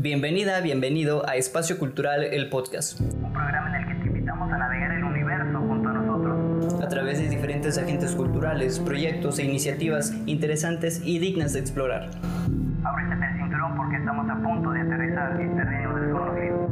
Bienvenida, bienvenido a Espacio Cultural, el podcast. Un programa en el que te invitamos a navegar el universo junto a nosotros. A través de diferentes agentes culturales, proyectos e iniciativas interesantes y dignas de explorar. Ábrete el cinturón porque estamos a punto de aterrizar en terreno desconocido.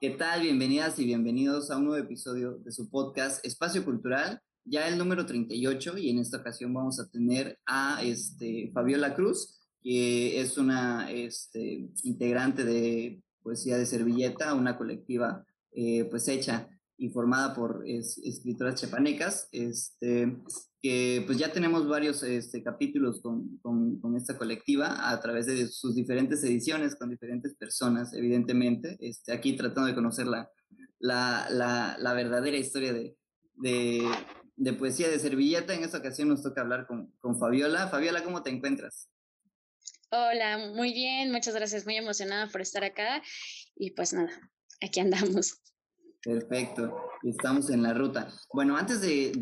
¿Qué tal? Bienvenidas y bienvenidos a un nuevo episodio de su podcast Espacio Cultural, ya el número 38 y en esta ocasión vamos a tener a este, Fabiola Cruz, que es una este, integrante de Poesía de Servilleta, una colectiva eh, pues hecha y formada por escritoras chapanecas, este, que pues ya tenemos varios este, capítulos con, con, esta colectiva a través de sus diferentes ediciones con diferentes personas, evidentemente, este, aquí tratando de conocer la, la, la, la verdadera historia de, de, de, poesía de servilleta. En esta ocasión nos toca hablar con, con Fabiola. Fabiola, ¿cómo te encuentras? Hola, muy bien, muchas gracias, muy emocionada por estar acá y pues nada, aquí andamos. Perfecto, estamos en la ruta. Bueno, antes de,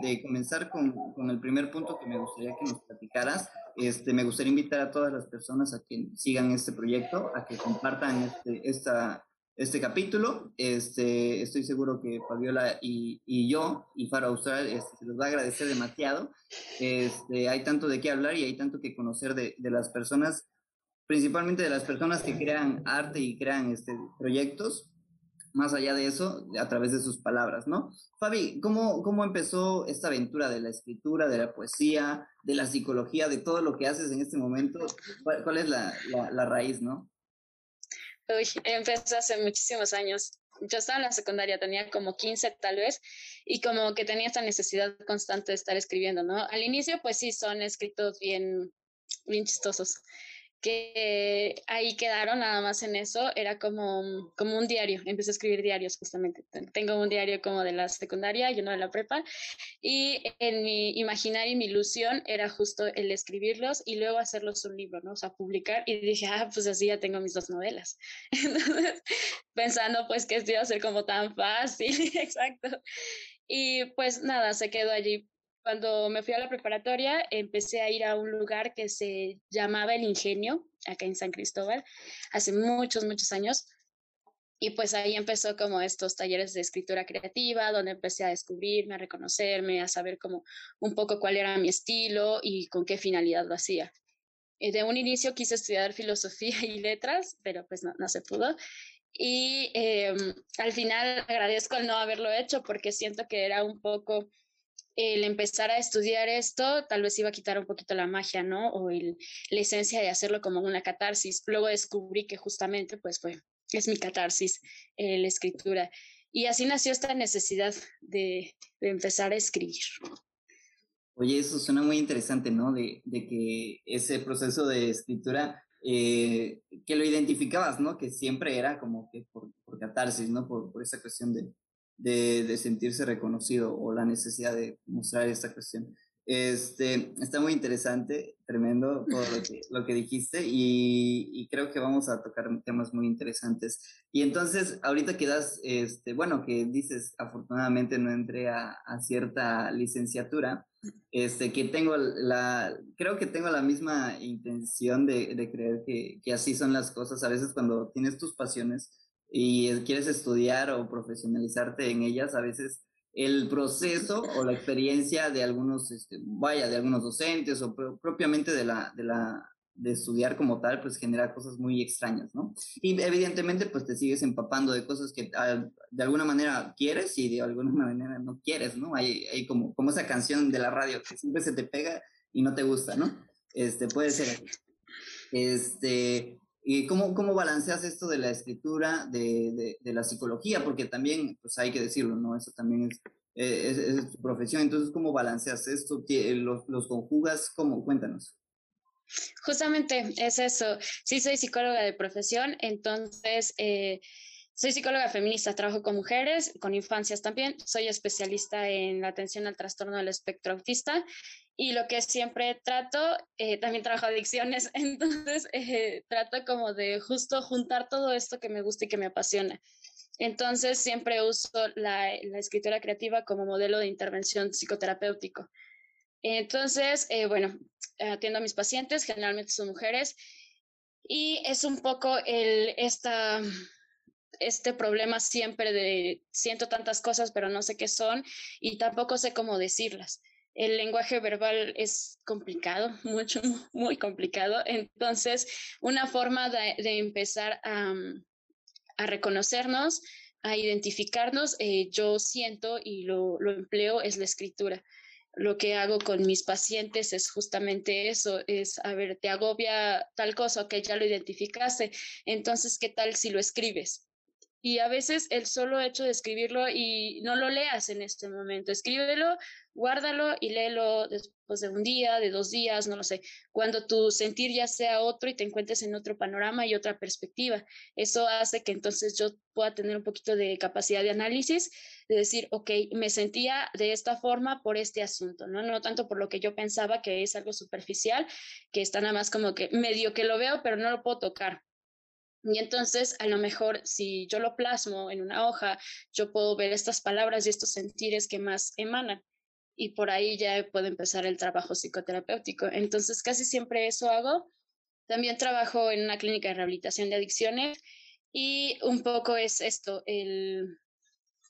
de, comenzar con, con, el primer punto que me gustaría que nos platicaras, este, me gustaría invitar a todas las personas a que sigan este proyecto, a que compartan este, esta, este capítulo. Este, estoy seguro que Fabiola y, y yo y Faro Austral este, se los va a agradecer demasiado. Este, hay tanto de qué hablar y hay tanto que conocer de, de las personas, principalmente de las personas que crean arte y crean este, proyectos. Más allá de eso, a través de sus palabras, ¿no? Fabi, ¿cómo, ¿cómo empezó esta aventura de la escritura, de la poesía, de la psicología, de todo lo que haces en este momento? ¿Cuál, es la, la raíz, no? Uy, empezó hace muchísimos años. Yo estaba en la secundaria, tenía como 15 tal vez, y como que tenía esta necesidad constante de estar escribiendo, ¿no? Al inicio, pues sí, son escritos bien, bien chistosos que ahí quedaron nada más en eso, era como, como un diario, empecé a escribir diarios justamente. Tengo un diario como de la secundaria y uno de la prepa, y en mi imaginario y mi ilusión era justo el escribirlos y luego hacerlos un libro, ¿no? O sea, publicar, y dije, ah, pues así ya tengo mis dos novelas. Entonces, pensando pues que esto iba a ser como tan fácil, exacto. Y pues nada, se quedó allí cuando me fui a la preparatoria, empecé a ir a un lugar que se llamaba El Ingenio, acá en San Cristóbal, hace muchos, muchos años. Y pues ahí empezó como estos talleres de escritura creativa, donde empecé a descubrirme, a reconocerme, a saber como un poco cuál era mi estilo y con qué finalidad lo hacía. Eh, de un inicio quise estudiar filosofía y letras, pero pues no, se pudo. Y eh, al final agradezco el no haberlo hecho porque siento que era un poco el empezar a estudiar esto tal vez iba a quitar un poquito la magia, ¿no? O la esencia de hacerlo como una catarsis. Luego descubrí que justamente, pues fue, es mi catarsis, eh, la escritura. Y así nació esta necesidad de, empezar a escribir. Oye, eso suena muy interesante, ¿no? De, de que ese proceso de escritura, eh, que lo identificabas, ¿no? Que siempre era como que por, por catarsis, ¿no? Por, por esa cuestión de, de, de, sentirse reconocido o la necesidad de mostrar esta cuestión. Este, está muy interesante, tremendo todo lo que, lo que dijiste y, y, creo que vamos a tocar temas muy interesantes. Y entonces, ahorita quedas, este, bueno, que dices, afortunadamente no entré a, a cierta licenciatura, este, que tengo la, creo que tengo la misma intención de, de creer que, que así son las cosas. A veces cuando tienes tus pasiones, y quieres estudiar o profesionalizarte en ellas, a veces el proceso o la experiencia de algunos, este, vaya, de algunos docentes o propiamente de la, de la, de estudiar como tal, pues genera cosas muy extrañas, ¿no? Y evidentemente, pues te sigues empapando de cosas que de alguna manera quieres y de alguna manera no quieres, ¿no? Hay, hay como, como esa canción de la radio que siempre se te pega y no te gusta, ¿no? Este, puede ser. Este, ¿Y cómo, cómo balanceas esto de la escritura, de, de, la psicología? Porque también, pues hay que decirlo, ¿no? Eso también eh, es tu profesión. Entonces, ¿cómo balanceas esto? ¿Los, los conjugas? ¿Cómo? Cuéntanos. Justamente es eso. Sí, soy psicóloga de profesión, entonces eh, soy psicóloga feminista, trabajo con mujeres, con infancias también. Soy especialista en la atención al trastorno del espectro autista y lo que siempre trato, eh, también trabajo adicciones, entonces eh, trato como de justo juntar todo esto que me gusta y que me apasiona. Entonces siempre uso la, la escritura creativa como modelo de intervención psicoterapéutico. Entonces, eh, bueno, atiendo a mis pacientes, generalmente son mujeres, y es un poco el, esta, este problema siempre de siento tantas cosas, pero no sé qué son y tampoco sé cómo decirlas. El lenguaje verbal es complicado, mucho, muy complicado. Entonces, una forma de, empezar a, reconocernos, a identificarnos, eh, yo siento y lo, lo, empleo es la escritura. Lo que hago con mis pacientes es justamente eso, es, a ver, te agobia tal cosa, que ya lo identificaste, entonces, ¿qué tal si lo escribes? Y a veces el solo hecho de escribirlo y no lo leas en este momento, escríbelo, guárdalo y léelo después de un día, de dos días, no lo sé, cuando tu sentir ya sea otro y te encuentres en otro panorama y otra perspectiva. Eso hace que entonces yo pueda tener un poquito de capacidad de análisis, de decir, ok, me sentía de esta forma por este asunto, ¿no? No tanto por lo que yo pensaba que es algo superficial, que está nada más como que medio que lo veo, pero no lo puedo tocar y entonces, a lo mejor, si yo lo plasmo en una hoja, yo puedo ver estas palabras y estos sentires que más emanan. Y por ahí ya puedo empezar el trabajo psicoterapéutico. Entonces, casi siempre eso hago. También trabajo en una clínica de rehabilitación de adicciones y un poco es esto, el,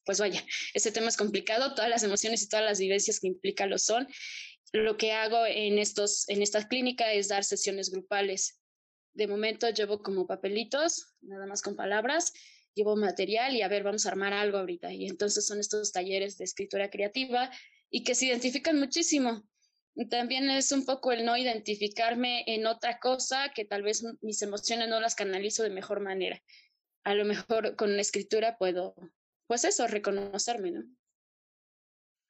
pues vaya, ese tema es complicado, todas las emociones y todas las vivencias que implica lo son. Lo que hago en, estos, en esta clínica es dar sesiones grupales de momento llevo como papelitos, nada más con palabras, llevo material y a ver, vamos a armar algo ahorita. Y entonces son estos talleres de escritura creativa y que se identifican muchísimo. También es un poco el no identificarme en otra cosa que tal vez mis emociones no las canalizo de mejor manera. A lo mejor con la escritura puedo, pues eso, reconocerme, ¿no?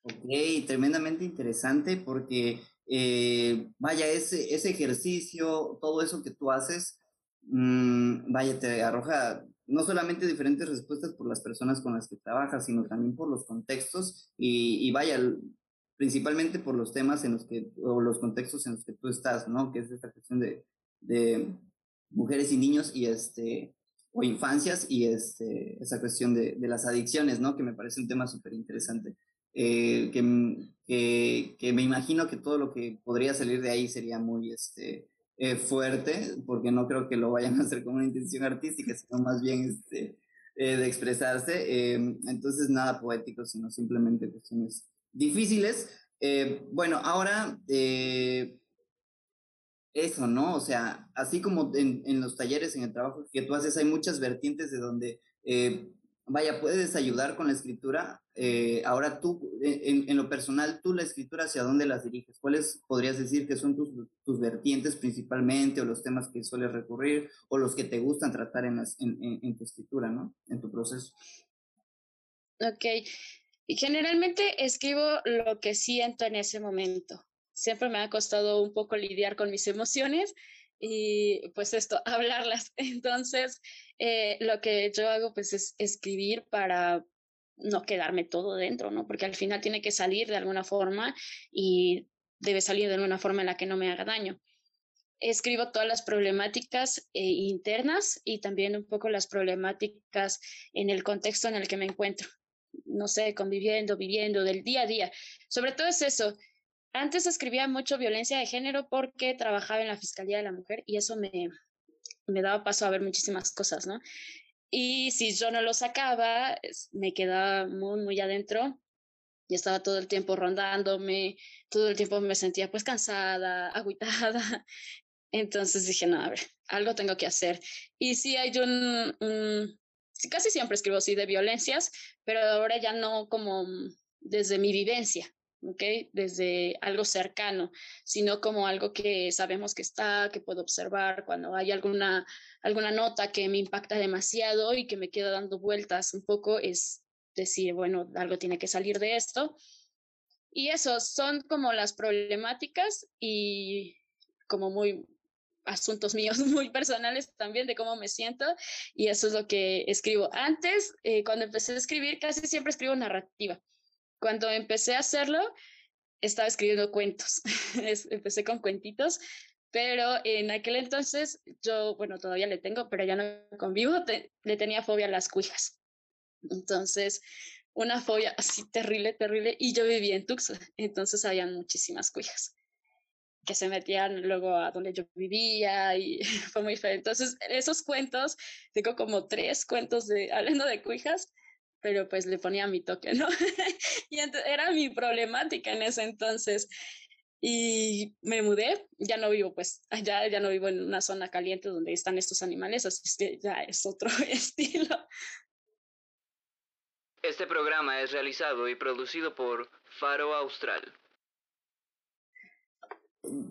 Ok, tremendamente interesante porque eh, vaya, ese, ese ejercicio, todo eso que tú haces, mmm, vaya, te arroja no solamente diferentes respuestas por las personas con las que trabajas, sino también por los contextos y, y vaya, principalmente por los temas en los que, o los contextos en los que tú estás, ¿no? Que es esta cuestión de, de mujeres y niños y este, o infancias y este, esa cuestión de, de las adicciones, ¿no? Que me parece un tema súper interesante. Eh, que, que, me imagino que todo lo que podría salir de ahí sería muy este, eh, fuerte, porque no creo que lo vayan a hacer con una intención artística, sino más bien este, eh, de expresarse. entonces, nada poético, sino simplemente cuestiones difíciles. bueno, ahora, eso, ¿no? O sea, así como en, en, los talleres, en el trabajo que tú haces, hay muchas vertientes de donde vaya, puedes ayudar con la escritura. Eh, ahora tú, en, lo personal, tú la escritura, ¿hacia dónde las diriges? ¿Cuáles podrías decir que son tus, vertientes principalmente o los temas que sueles recurrir o los que te gustan tratar en, tu escritura, ¿no? En tu proceso. Ok. Generalmente escribo lo que siento en ese momento. Siempre me ha costado un poco lidiar con mis emociones y pues esto, hablarlas. Entonces, eh, lo que yo hago pues es escribir para no quedarme todo dentro, ¿no? Porque al final tiene que salir de alguna forma y debe salir de alguna forma en la que no me haga daño. Escribo todas las problemáticas eh, internas y también un poco las problemáticas en el contexto en el que me encuentro. No sé, conviviendo, viviendo, del día a día. Sobre todo es eso, antes escribía mucho violencia de género porque trabajaba en la Fiscalía de la Mujer y eso me, me daba paso a ver muchísimas cosas, ¿no? Y si yo no lo sacaba, me quedaba muy, muy adentro y estaba todo el tiempo rondándome, todo el tiempo me sentía pues cansada, agüitada. Entonces dije, no, a ver, algo tengo que hacer. Y sí hay un, un casi siempre escribo así de violencias, pero ahora ya no como desde mi vivencia, Desde algo cercano, sino como algo que sabemos que está, que puedo observar cuando hay alguna, alguna nota que me impacta demasiado y que me queda dando vueltas un poco, es decir, bueno, algo tiene que salir de esto. Y eso son como las problemáticas y como muy asuntos míos muy personales también de cómo me siento y eso es lo que escribo. Antes, eh, cuando empecé a escribir, casi siempre escribo narrativa cuando empecé a hacerlo, estaba escribiendo cuentos. empecé con cuentitos, pero en aquel entonces yo, bueno, todavía le tengo, pero ya no convivo, le tenía fobia a las cuijas. Entonces, una fobia así terrible, terrible, y yo vivía en Tuxtla, entonces habían muchísimas cuijas que se metían luego a donde yo vivía y fue muy feo. Entonces, esos cuentos, tengo como tres cuentos de, hablando de cuijas, pero pues le ponía mi toque, ¿no? y era mi problemática en ese entonces. Y me mudé, ya no vivo pues allá, ya no vivo en una zona caliente donde están estos animales, así que ya es otro estilo. Este programa es realizado y producido por Faro Austral.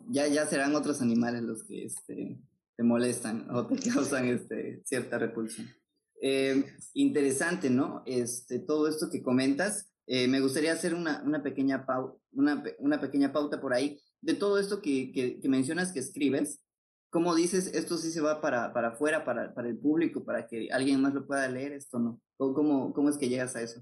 Ya, ya serán otros animales los que este, te molestan o te causan este, cierta repulsión. Eh, interesante, ¿no? Este, todo esto que comentas. Eh, me gustaría hacer una, una, pequeña una, una, pequeña pauta por ahí de todo esto que, que, que, mencionas que escribes. ¿Cómo dices, esto sí se va para, para afuera, para, para el público, para que alguien más lo pueda leer, esto no? ¿Cómo, cómo es que llegas a eso?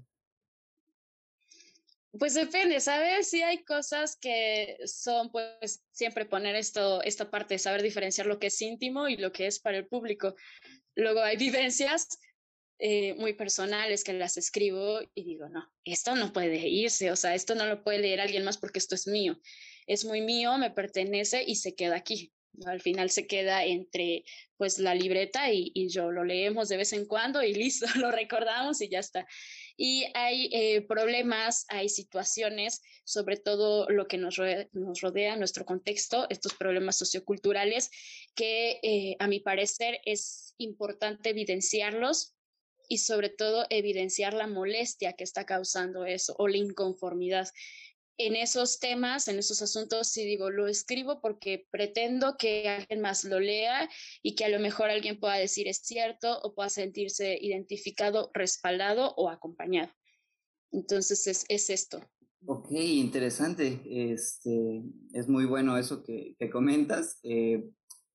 Pues depende, ¿sabes? Sí hay cosas que son, pues, siempre poner esto, esta parte, saber diferenciar lo que es íntimo y lo que es para el público. Luego hay vivencias eh, muy personales que las escribo y digo, no, esto no puede irse, o sea, esto no lo puede leer alguien más porque esto es mío. Es muy mío, me pertenece y se queda aquí. Al final se queda entre pues la libreta y, yo lo leemos de vez en cuando y listo, lo recordamos y ya está. Y hay eh, problemas, hay situaciones, sobre todo lo que nos rodea, nos rodea, nuestro contexto, estos problemas socioculturales, que eh, a mi parecer es importante evidenciarlos y sobre todo evidenciar la molestia que está causando eso o la inconformidad en esos temas, en esos asuntos, sí digo, lo escribo porque pretendo que alguien más lo lea y que a lo mejor alguien pueda decir es cierto o pueda sentirse identificado, respaldado o acompañado. Entonces es, es esto. Ok, interesante. Este, es muy bueno eso que, comentas, eh,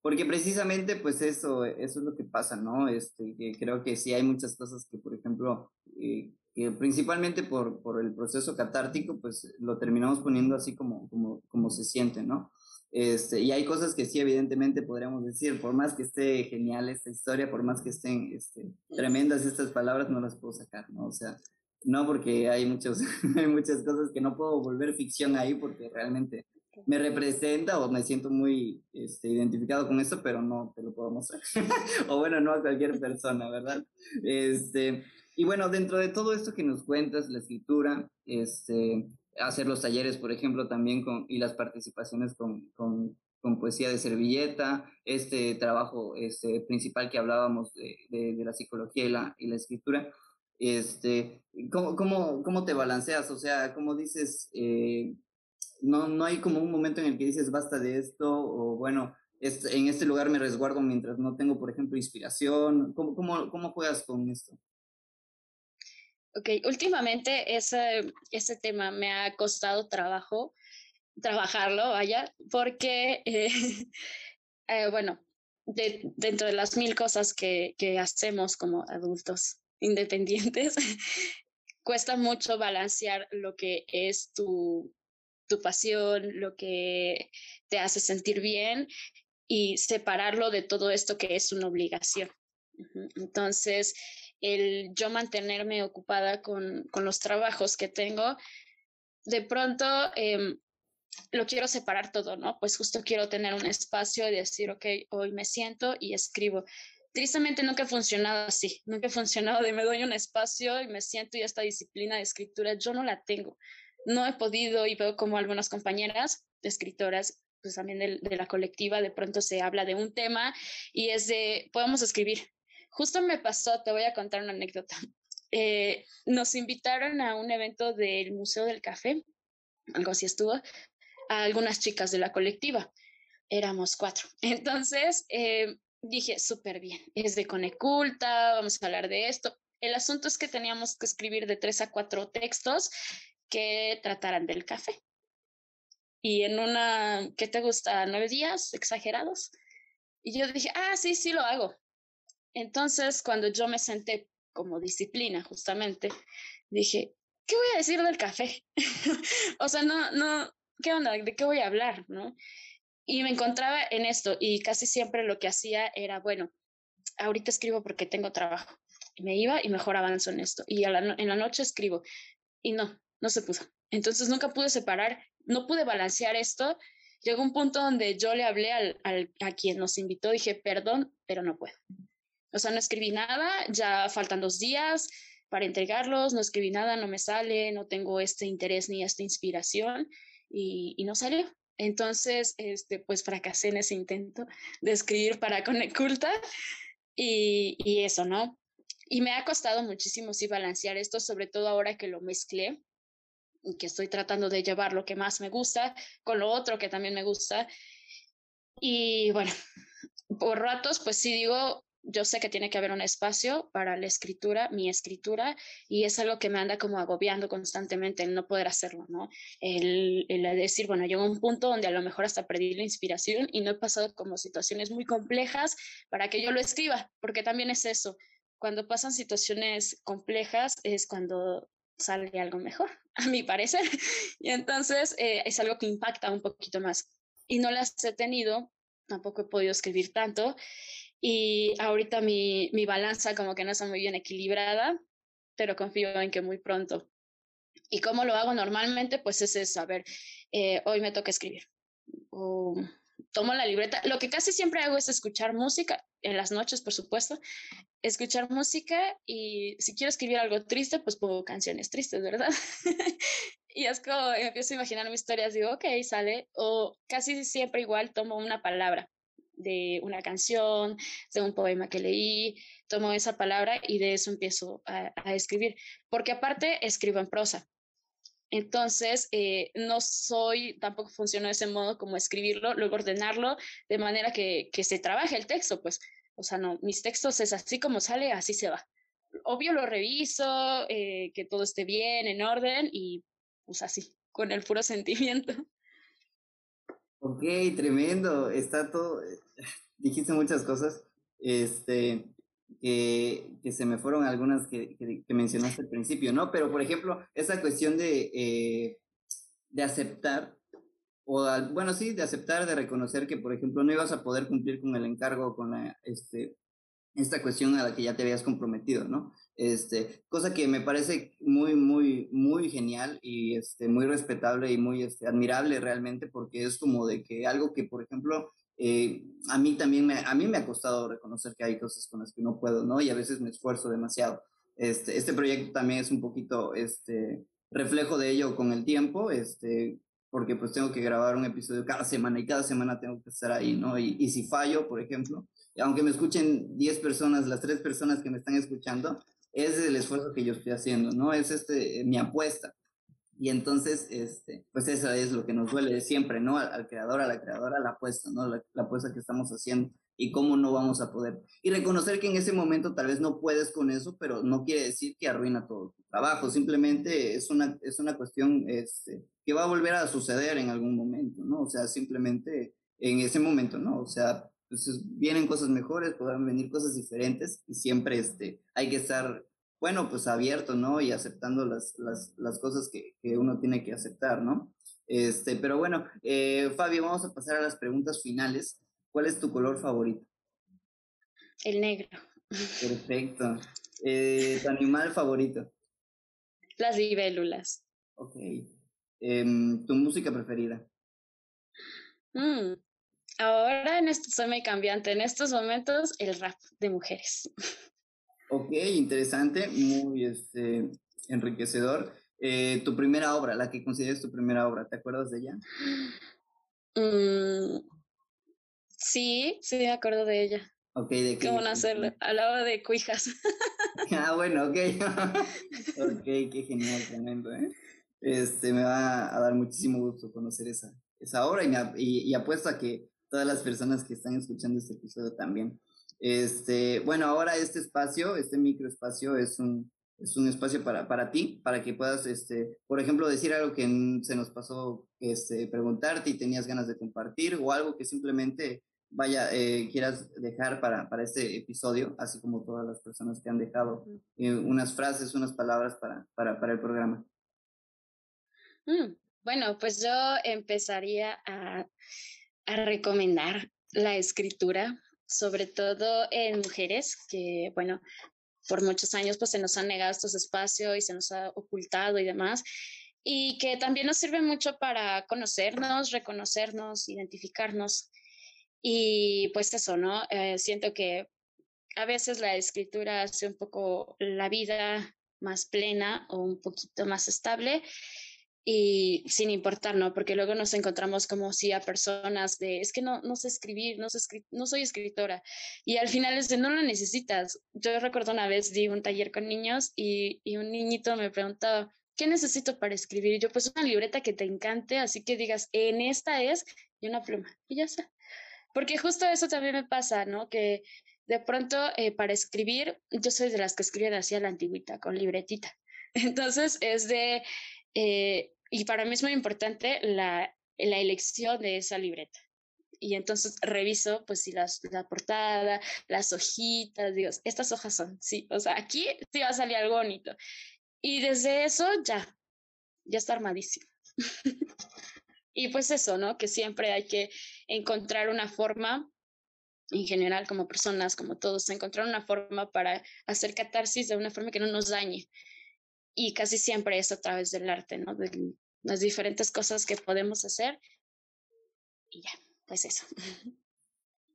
porque precisamente pues eso, eso es lo que pasa, ¿no? Este, que creo que sí hay muchas cosas que, por ejemplo, eh, que principalmente por, por el proceso catártico, pues lo terminamos poniendo así como, como, como se siente, ¿no? Este, y hay cosas que sí, evidentemente podríamos decir, por más que esté genial esta historia, por más que estén este, tremendas estas palabras, no las puedo sacar, ¿no? O sea, no porque hay, muchos, hay muchas cosas que no puedo volver ficción ahí porque realmente me representa o me siento muy este, identificado con esto, pero no te lo puedo mostrar. o bueno, no a cualquier persona, ¿verdad? Este, y bueno, dentro de todo esto que nos cuentas, la escritura, este, hacer los talleres, por ejemplo, también con, y las participaciones con, con, con poesía de servilleta, este trabajo este, principal que hablábamos de, de, la psicología y la, y la escritura, este, ¿cómo, cómo, ¿cómo te balanceas? O sea, ¿cómo dices, eh, no, no hay como un momento en el que dices basta de esto o bueno, en este lugar me resguardo mientras no tengo, por ejemplo, inspiración? ¿Cómo, cómo, cómo juegas con esto? Ok, últimamente ese, ese tema me ha costado trabajo, trabajarlo, vaya, porque, eh, eh, bueno, dentro de las mil cosas que, que hacemos como adultos independientes, cuesta mucho balancear lo que es tu, tu pasión, lo que te hace sentir bien y separarlo de todo esto que es una obligación. Entonces, el yo mantenerme ocupada con, con los trabajos que tengo, de pronto eh, lo quiero separar todo, ¿no? Pues justo quiero tener un espacio y decir, ok, hoy me siento y escribo. Tristemente nunca ha funcionado así, nunca ha funcionado de me doy un espacio y me siento y esta disciplina de escritura yo no la tengo. No he podido y veo como algunas compañeras escritoras pues también de, de, la colectiva, de pronto se habla de un tema y es de, podemos escribir, Justo me pasó, te voy a contar una anécdota. Eh, nos invitaron a un evento del Museo del Café, algo así estuvo, a algunas chicas de la colectiva. Éramos cuatro. Entonces eh, dije, súper bien, es de Coneculta, vamos a hablar de esto. El asunto es que teníamos que escribir de tres a cuatro textos que trataran del café. Y en una, ¿qué te gusta? ¿Nueve días exagerados? Y yo dije, ah, sí, sí lo hago. Entonces, cuando yo me senté como disciplina, justamente, dije, ¿qué voy a decir del café? o sea, no, no, ¿qué onda? ¿De qué voy a hablar? ¿No? Y me encontraba en esto y casi siempre lo que hacía era, bueno, ahorita escribo porque tengo trabajo. me iba y mejor avanzo en esto. Y en la noche escribo. Y no, no se puso. Entonces nunca pude separar, no pude balancear esto. Llegó un punto donde yo le hablé al, a quien nos invitó, dije, perdón, pero no puedo. O sea, no escribí nada, ya faltan dos días para entregarlos, no escribí nada, no me sale, no tengo este interés ni esta inspiración y, y no salió. Entonces, este, pues fracasé en ese intento de escribir para Coneculta y, y eso, ¿no? Y me ha costado muchísimo sí balancear esto, sobre todo ahora que lo mezclé que estoy tratando de llevar lo que más me gusta con lo otro que también me gusta. Y bueno, por ratos, pues sí digo, yo sé que tiene que haber un espacio para la escritura, mi escritura, y es algo que me anda como agobiando constantemente el no poder hacerlo, ¿no? El, el decir, bueno, llegó un punto donde a lo mejor hasta perdí la inspiración y no he pasado como situaciones muy complejas para que yo lo escriba, porque también es eso. Cuando pasan situaciones complejas es cuando sale algo mejor, a mi parecer. Y entonces eh, es algo que impacta un poquito más. Y no las he tenido, tampoco he podido escribir tanto y ahorita mi, mi balanza como que no está muy bien equilibrada, pero confío en que muy pronto. ¿Y cómo lo hago normalmente? Pues es eso, eh, hoy me toca escribir. O tomo la libreta. Lo que casi siempre hago es escuchar música, en las noches, por supuesto, escuchar música y si quiero escribir algo triste, pues pongo canciones tristes, ¿verdad? y es como empiezo a imaginar mis historias, digo, ok, sale. O casi siempre igual tomo una palabra de una canción, de un poema que leí, tomo esa palabra y de eso empiezo a, escribir, porque aparte escribo en prosa. Entonces, eh, no soy, tampoco funciona de ese modo como escribirlo, luego ordenarlo de manera que, que se trabaje el texto, pues, o sea, no, mis textos es así como sale, así se va. Obvio lo reviso, eh, que todo esté bien, en orden y pues así, con el puro sentimiento. Ok, tremendo. Está todo. Eh, dijiste muchas cosas. Este. Que, que se me fueron algunas que, que, mencionaste al principio, ¿no? Pero, por ejemplo, esa cuestión de, eh, de aceptar, o bueno, sí, de aceptar, de reconocer que, por ejemplo, no ibas a poder cumplir con el encargo, con la, este, esta cuestión a la que ya te habías comprometido, ¿no? Este, cosa que me parece muy, muy, muy genial y este, muy respetable y muy este, admirable realmente, porque es como de que algo que, por ejemplo, eh, a mí también me, a mí me ha costado reconocer que hay cosas con las que no puedo, ¿no? Y a veces me esfuerzo demasiado. Este, este proyecto también es un poquito este, reflejo de ello con el tiempo, este, porque pues tengo que grabar un episodio cada semana y cada semana tengo que estar ahí, ¿no? Y, y si fallo, por ejemplo, aunque me escuchen 10 personas, las 3 personas que me están escuchando, es el esfuerzo que yo estoy haciendo, ¿no? Es este, mi apuesta. Y entonces, este, pues eso es lo que nos duele siempre, ¿no? Al, creador, a la creadora, la apuesta, ¿no? La, apuesta que estamos haciendo y cómo no vamos a poder. Y reconocer que en ese momento tal vez no puedes con eso, pero no quiere decir que arruina todo tu trabajo. Simplemente es una, es una cuestión este, que va a volver a suceder en algún momento, ¿no? O sea, simplemente en ese momento, ¿no? O sea, entonces vienen cosas mejores, podrán venir cosas diferentes y siempre este, hay que estar, bueno, pues abierto, ¿no? Y aceptando las, las, las cosas que, que, uno tiene que aceptar, ¿no? Este, pero bueno, eh, Fabio, vamos a pasar a las preguntas finales. ¿Cuál es tu color favorito? El negro. Perfecto. Eh, ¿Tu animal favorito? Las libélulas. Ok. Em, ¿Tu música preferida? Mm, Ahora en esto soy muy cambiante. En estos momentos, el rap de mujeres. Ok, interesante, muy este, enriquecedor. Eh, tu primera obra, la que consideres tu primera obra, ¿te acuerdas de ella? Mm, sí, sí, me acuerdo de ella. Ok, ¿de qué? ¿Cómo hacerlo? Al lado de cuijas. ah, bueno, ok. ok, qué genial, tremendo, ¿eh? Este, me va a dar muchísimo gusto conocer esa, esa obra y, y apuesto a que todas las personas que están escuchando este episodio también. Este, bueno, ahora este espacio, este microespacio es un, es un espacio para, para ti, para que puedas, este, por ejemplo, decir algo que se nos pasó este, preguntarte y tenías ganas de compartir o algo que simplemente vaya, eh, quieras dejar para, para este episodio, así como todas las personas que han dejado eh, unas frases, unas palabras para, para, para el programa. Mm, bueno, pues yo empezaría a a recomendar la escritura, sobre todo en mujeres, que bueno, por muchos años pues se nos han negado estos espacios y se nos ha ocultado y demás y que también nos sirve mucho para conocernos, reconocernos, identificarnos. Y pues eso, ¿no? Eh, siento que a veces la escritura hace un poco la vida más plena o un poquito más estable y sin importar, ¿no? Porque luego nos encontramos como si a personas de, es que no, no sé escribir, no, sé no soy escritora. Y al final es de, no lo necesitas. Yo recuerdo una vez di un taller con niños y, y un niñito me preguntaba, ¿qué necesito para escribir? Y yo, pues una libreta que te encante, así que digas, en esta es, y una pluma, y ya está. Porque justo eso también me pasa, ¿no? Que de pronto eh, para escribir, yo soy de las que escriben así a la antigüita, con libretita. Entonces es de, eh, y para mí es muy importante la, la elección de esa libreta. Y entonces reviso, pues, si las, la portada, las hojitas, digo, estas hojas son, sí, o sea, aquí sí va a salir algo bonito. Y desde eso ya, ya está armadísimo. y pues eso, ¿no? Que siempre hay que encontrar una forma, en general como personas, como todos, encontrar una forma para hacer catarsis de una forma que no nos dañe. Y casi siempre es a través del arte, ¿no? De las diferentes cosas que podemos hacer. Y ya, pues eso.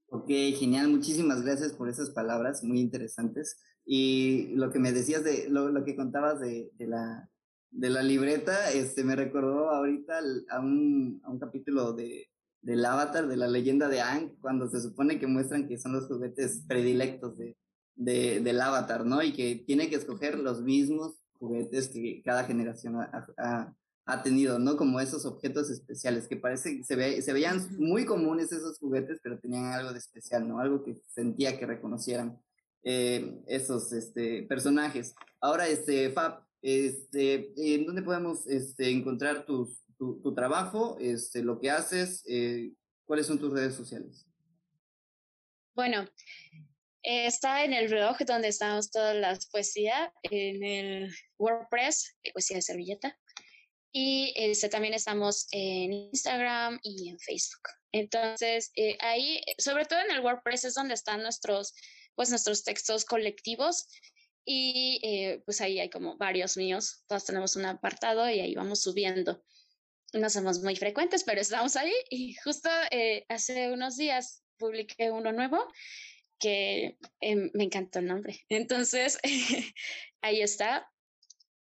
Ok, genial. Muchísimas gracias por esas palabras muy interesantes. Y lo que me decías de lo, lo que contabas de, de, la, de la libreta, este, me recordó ahorita a un, a un capítulo de, del Avatar, de la leyenda de Aang, cuando se supone que muestran que son los juguetes predilectos de, de, del Avatar, ¿no? Y que tiene que escoger los mismos juguetes que cada generación ha, ha, ha tenido, ¿no? Como esos objetos especiales, que parece, se, ve, se veían muy comunes esos juguetes, pero tenían algo de especial, ¿no? Algo que sentía que reconocieran eh, esos este, personajes. Ahora, este, Fab, este, ¿en dónde podemos este, encontrar tus, tu, tu, trabajo, este, lo que haces? Eh, ¿Cuáles son tus redes sociales? Bueno, está en el blog donde estamos todas las poesías, en el WordPress, poesía de servilleta. Y este, también estamos en Instagram y en Facebook. Entonces, eh, ahí, sobre todo en el WordPress es donde están nuestros pues nuestros textos colectivos y eh, pues ahí hay como varios míos, todos tenemos un apartado y ahí vamos subiendo. No somos muy frecuentes, pero estamos ahí y justo eh, hace unos días publiqué uno nuevo que eh, me encantó el nombre. Entonces, ahí está.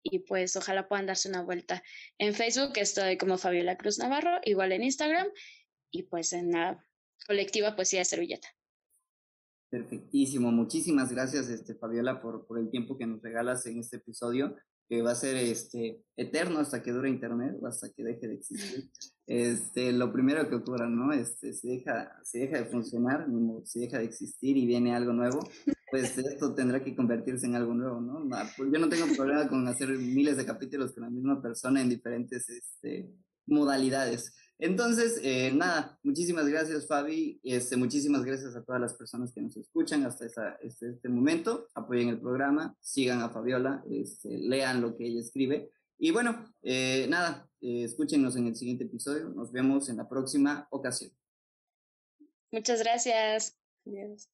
Y pues ojalá puedan darse una vuelta. En Facebook estoy como Fabiola Cruz Navarro, igual en Instagram y pues en la colectiva Poesía de Servilleta. Perfectísimo, muchísimas gracias, este, Fabiola, por, por el tiempo que nos regalas en este episodio, que va a ser este, eterno hasta que dure Internet o hasta que deje de existir. Este, lo primero que ocurra, ¿no? Este, si deja, si deja de funcionar, si deja de existir y viene algo nuevo, pues esto tendrá que convertirse en algo nuevo, ¿no? Pues yo no tengo problema con hacer miles de capítulos con la misma persona en diferentes este, modalidades. Entonces, eh, nada, muchísimas gracias Fabi, este, muchísimas gracias a todas las personas que nos escuchan hasta este, este momento, apoyen el programa, sigan a Fabiola, este, lean lo que ella escribe y bueno, eh, nada, eh, escúchenos en el siguiente episodio, nos vemos en la próxima ocasión. Muchas gracias. Adiós.